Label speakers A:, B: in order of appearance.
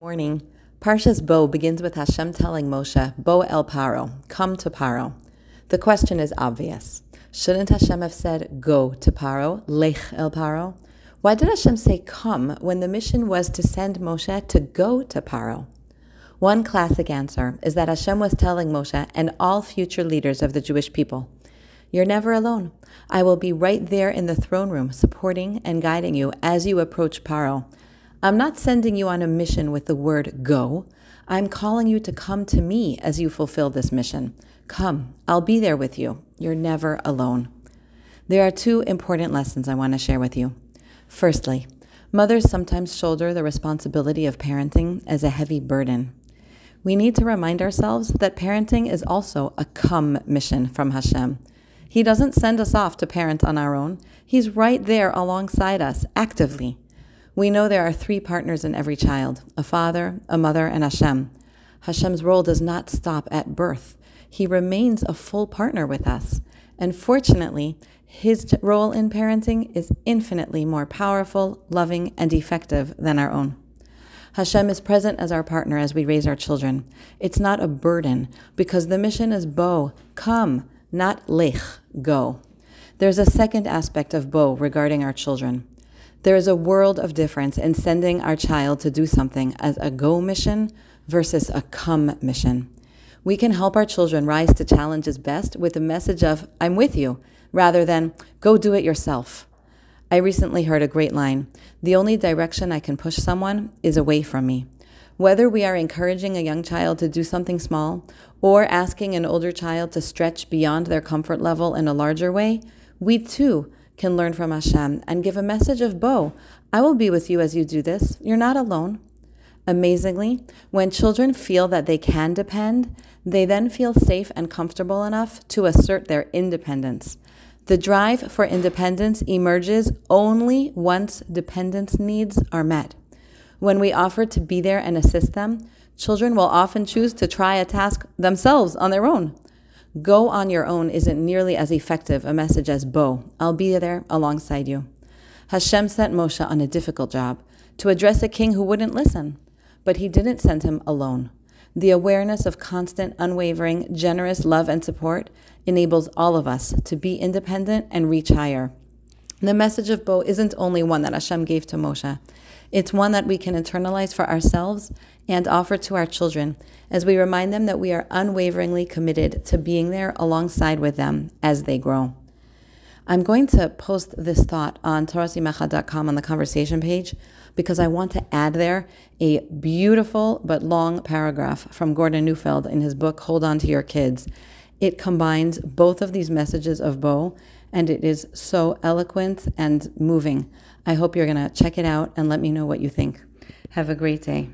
A: Morning. Parshas Bo begins with Hashem telling Moshe, Bo el Paro, come to Paro. The question is obvious. Shouldn't Hashem have said, go to Paro, lech el Paro? Why did Hashem say come when the mission was to send Moshe to go to Paro? One classic answer is that Hashem was telling Moshe and all future leaders of the Jewish people, You're never alone. I will be right there in the throne room, supporting and guiding you as you approach Paro. I'm not sending you on a mission with the word go. I'm calling you to come to me as you fulfill this mission. Come, I'll be there with you. You're never alone. There are two important lessons I want to share with you. Firstly, mothers sometimes shoulder the responsibility of parenting as a heavy burden. We need to remind ourselves that parenting is also a come mission from Hashem. He doesn't send us off to parent on our own, He's right there alongside us, actively. We know there are three partners in every child a father, a mother, and Hashem. Hashem's role does not stop at birth. He remains a full partner with us. And fortunately, his role in parenting is infinitely more powerful, loving, and effective than our own. Hashem is present as our partner as we raise our children. It's not a burden because the mission is bo, come, not lech, go. There's a second aspect of bo regarding our children. There is a world of difference in sending our child to do something as a go mission versus a come mission. We can help our children rise to challenges best with a message of, I'm with you, rather than, go do it yourself. I recently heard a great line The only direction I can push someone is away from me. Whether we are encouraging a young child to do something small or asking an older child to stretch beyond their comfort level in a larger way, we too can learn from Hashem and give a message of Bo. I will be with you as you do this. You're not alone. Amazingly, when children feel that they can depend, they then feel safe and comfortable enough to assert their independence. The drive for independence emerges only once dependence needs are met. When we offer to be there and assist them, children will often choose to try a task themselves on their own. Go on your own isn't nearly as effective a message as Bo. I'll be there alongside you. Hashem sent Moshe on a difficult job to address a king who wouldn't listen, but he didn't send him alone. The awareness of constant, unwavering, generous love and support enables all of us to be independent and reach higher. The message of Bo isn't only one that Hashem gave to Moshe. It's one that we can internalize for ourselves and offer to our children as we remind them that we are unwaveringly committed to being there alongside with them as they grow. I'm going to post this thought on torahsimcha.com on the conversation page because I want to add there a beautiful but long paragraph from Gordon Neufeld in his book, Hold On to Your Kids. It combines both of these messages of Bo and it is so eloquent and moving. I hope you're going to check it out and let me know what you think. Have a great day.